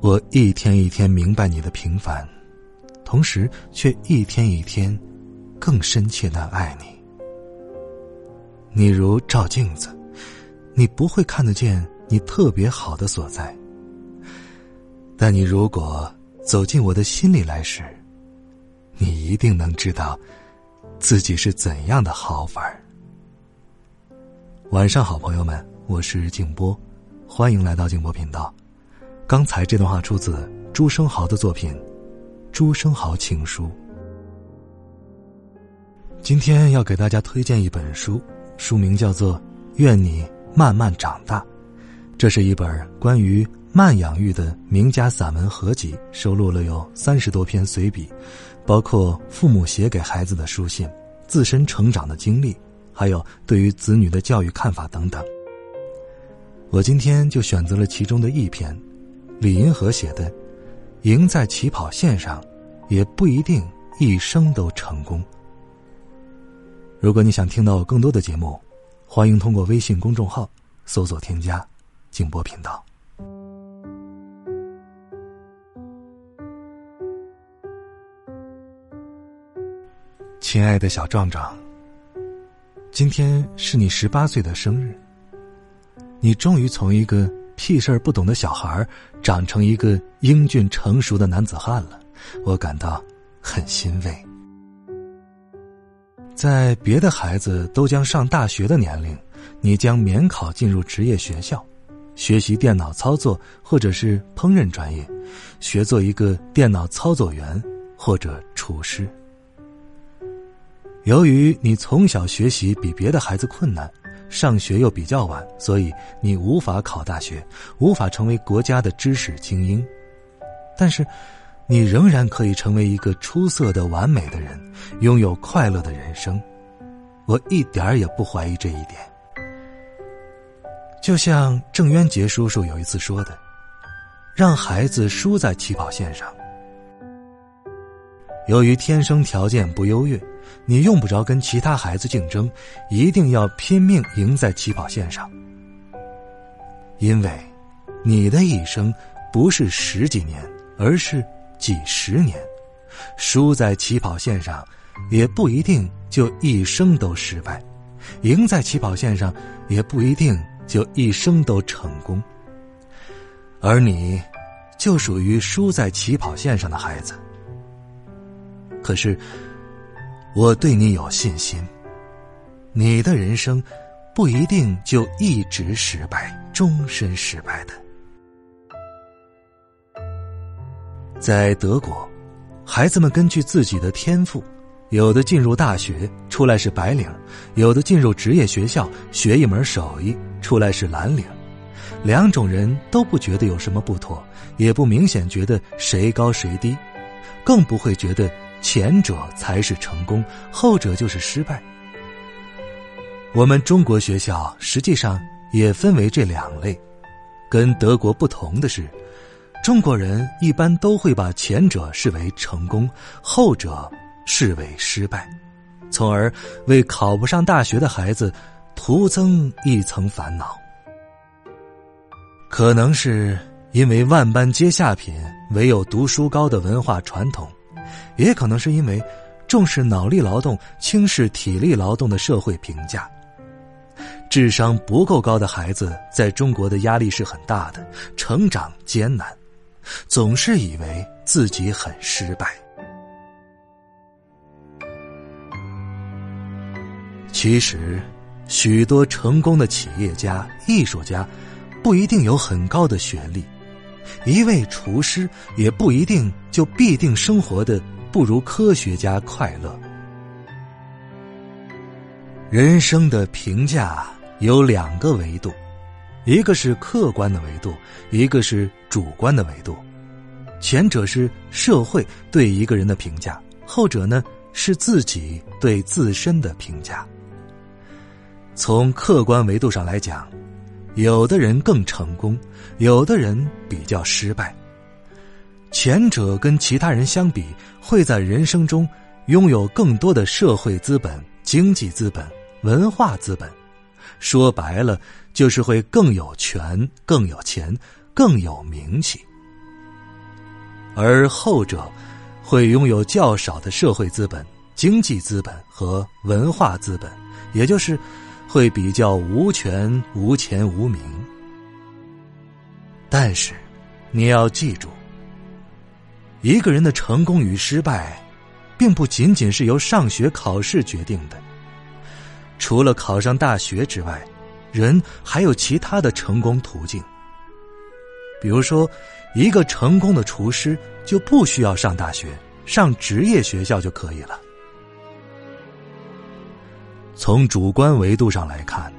我一天一天明白你的平凡，同时却一天一天更深切的爱你。你如照镜子，你不会看得见你特别好的所在，但你如果走进我的心里来时，你一定能知道自己是怎样的好法儿。晚上好，朋友们，我是静波，欢迎来到静波频道。刚才这段话出自朱生豪的作品《朱生豪情书》。今天要给大家推荐一本书，书名叫做《愿你慢慢长大》，这是一本关于慢养育的名家散文合集，收录了有三十多篇随笔，包括父母写给孩子的书信、自身成长的经历，还有对于子女的教育看法等等。我今天就选择了其中的一篇。李银河写的：“赢在起跑线上，也不一定一生都成功。”如果你想听到更多的节目，欢迎通过微信公众号搜索添加“静波频道”。亲爱的小壮壮，今天是你十八岁的生日，你终于从一个……屁事儿不懂的小孩长成一个英俊成熟的男子汉了，我感到很欣慰。在别的孩子都将上大学的年龄，你将免考进入职业学校，学习电脑操作或者是烹饪专业，学做一个电脑操作员或者厨师。由于你从小学习比别的孩子困难。上学又比较晚，所以你无法考大学，无法成为国家的知识精英。但是，你仍然可以成为一个出色的、完美的人，拥有快乐的人生。我一点儿也不怀疑这一点。就像郑渊洁叔叔有一次说的：“让孩子输在起跑线上。”由于天生条件不优越。你用不着跟其他孩子竞争，一定要拼命赢在起跑线上。因为，你的一生不是十几年，而是几十年。输在起跑线上，也不一定就一生都失败；赢在起跑线上，也不一定就一生都成功。而你，就属于输在起跑线上的孩子。可是。我对你有信心，你的人生不一定就一直失败，终身失败的。在德国，孩子们根据自己的天赋，有的进入大学出来是白领，有的进入职业学校学一门手艺出来是蓝领，两种人都不觉得有什么不妥，也不明显觉得谁高谁低，更不会觉得。前者才是成功，后者就是失败。我们中国学校实际上也分为这两类，跟德国不同的是，中国人一般都会把前者视为成功，后者视为失败，从而为考不上大学的孩子徒增一层烦恼。可能是因为万般皆下品，唯有读书高的文化传统。也可能是因为重视脑力劳动、轻视体力劳动的社会评价，智商不够高的孩子在中国的压力是很大的，成长艰难，总是以为自己很失败。其实，许多成功的企业家、艺术家，不一定有很高的学历。一位厨师也不一定就必定生活的不如科学家快乐。人生的评价有两个维度，一个是客观的维度，一个是主观的维度，前者是社会对一个人的评价，后者呢是自己对自身的评价。从客观维度上来讲，有的人更成功，有的人比较失败。前者跟其他人相比，会在人生中拥有更多的社会资本、经济资本、文化资本。说白了，就是会更有权、更有钱、更有名气，而后者会拥有较少的社会资本、经济资本和文化资本，也就是会比较无权、无钱、无名。但是，你要记住，一个人的成功与失败，并不仅仅是由上学考试决定的。除了考上大学之外，人还有其他的成功途径。比如说，一个成功的厨师就不需要上大学，上职业学校就可以了。从主观维度上来看，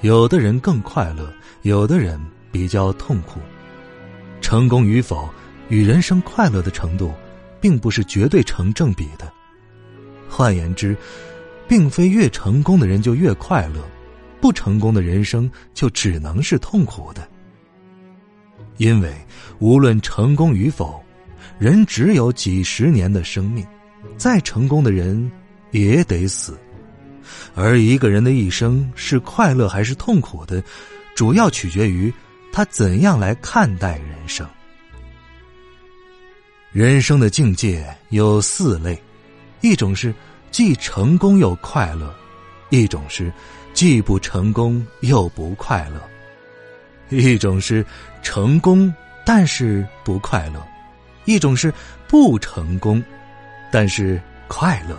有的人更快乐，有的人比较痛苦。成功与否与人生快乐的程度，并不是绝对成正比的。换言之。并非越成功的人就越快乐，不成功的人生就只能是痛苦的。因为无论成功与否，人只有几十年的生命，再成功的人也得死。而一个人的一生是快乐还是痛苦的，主要取决于他怎样来看待人生。人生的境界有四类，一种是。既成功又快乐，一种是既不成功又不快乐，一种是成功但是不快乐，一种是不成功，但是快乐。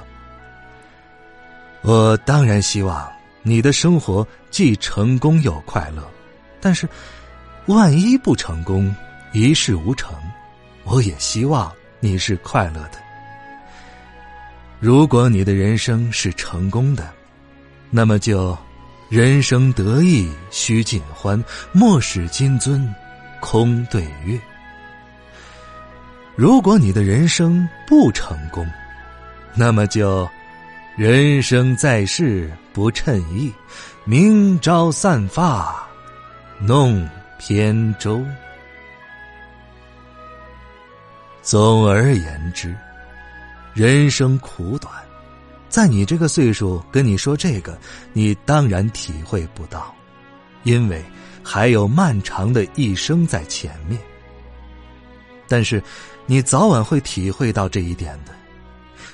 我当然希望你的生活既成功又快乐，但是万一不成功，一事无成，我也希望你是快乐的。如果你的人生是成功的，那么就人生得意须尽欢，莫使金樽空对月。如果你的人生不成功，那么就人生在世不称意，明朝散发弄扁舟。总而言之。人生苦短，在你这个岁数跟你说这个，你当然体会不到，因为还有漫长的一生在前面。但是，你早晚会体会到这一点的。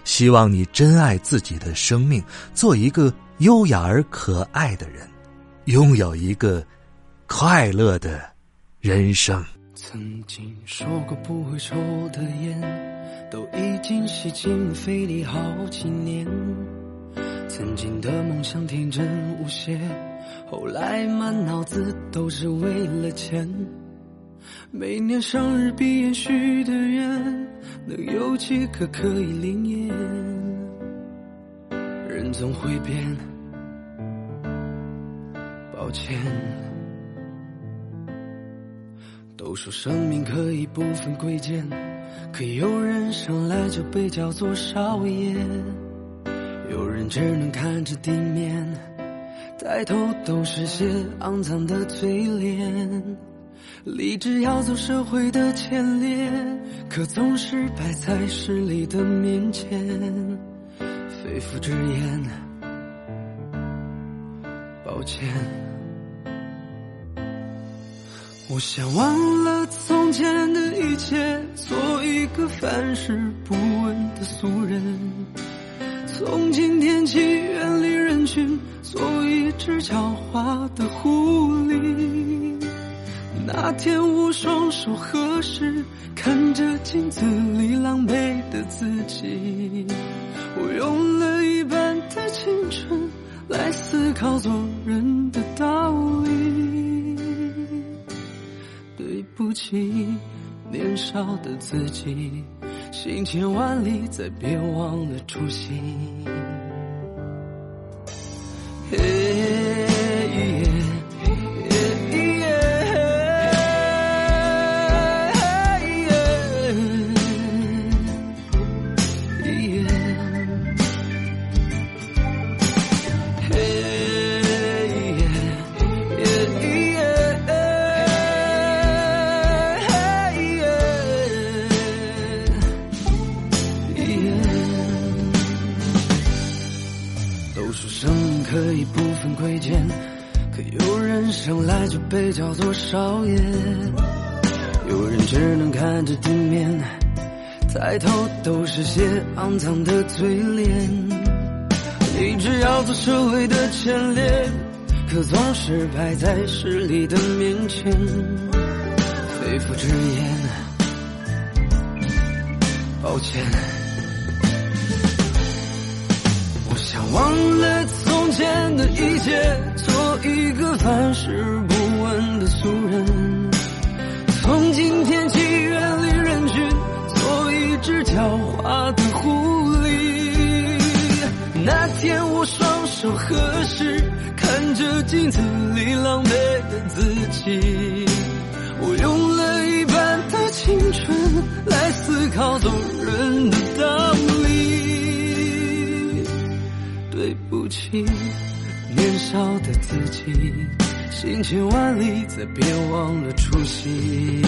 希望你珍爱自己的生命，做一个优雅而可爱的人，拥有一个快乐的人生。曾经说过不会抽的烟，都已经吸进肺里好几年。曾经的梦想天真无邪，后来满脑子都是为了钱。每年生日闭眼许的愿，能有几个可以灵验？人总会变，抱歉。都说生命可以不分贵贱，可有人生来就被叫做少爷，有人只能看着地面，抬头都是些肮脏的嘴脸。立志要走社会的前列，可总是摆在势力的面前，肺腑之言，抱歉。我想忘了从前的一切，做一个凡事不问的俗人。从今天起远离人群，做一只狡猾的狐狸。那天我双手合十，看着镜子里狼狈的自己。我用了一半的青春来思考做人的道理。对不起，年少的自己，行千万里，再别忘了初心。嘿不分贵贱，可有人生来就被叫做少爷，有人只能看着地面，抬头都是些肮脏的嘴脸。立志要做社会的前列，可总是摆在势力的面前，肺腑之言，抱歉。我想忘了前的一切。做一个凡事不问的俗人，从今天起远离人群，做一只狡猾的狐狸。那天我双手合十，看着镜子里狼狈的自己，我用了一半的青春来思考做人年少的自己，行千万里，再别忘了初心。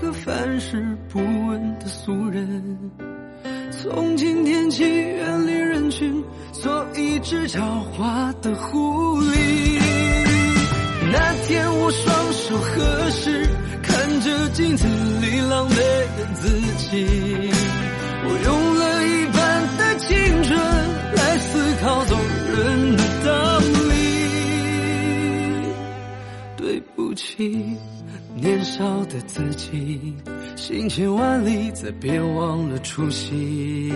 个凡事不问的俗人，从今天起远离人群，做一只狡猾的狐狸。那天我双手合十，看着镜子里狼狈的自己，我用了一半的青春来思考做人的道理。对不起。年少的自己，行千万里，再别忘了初心。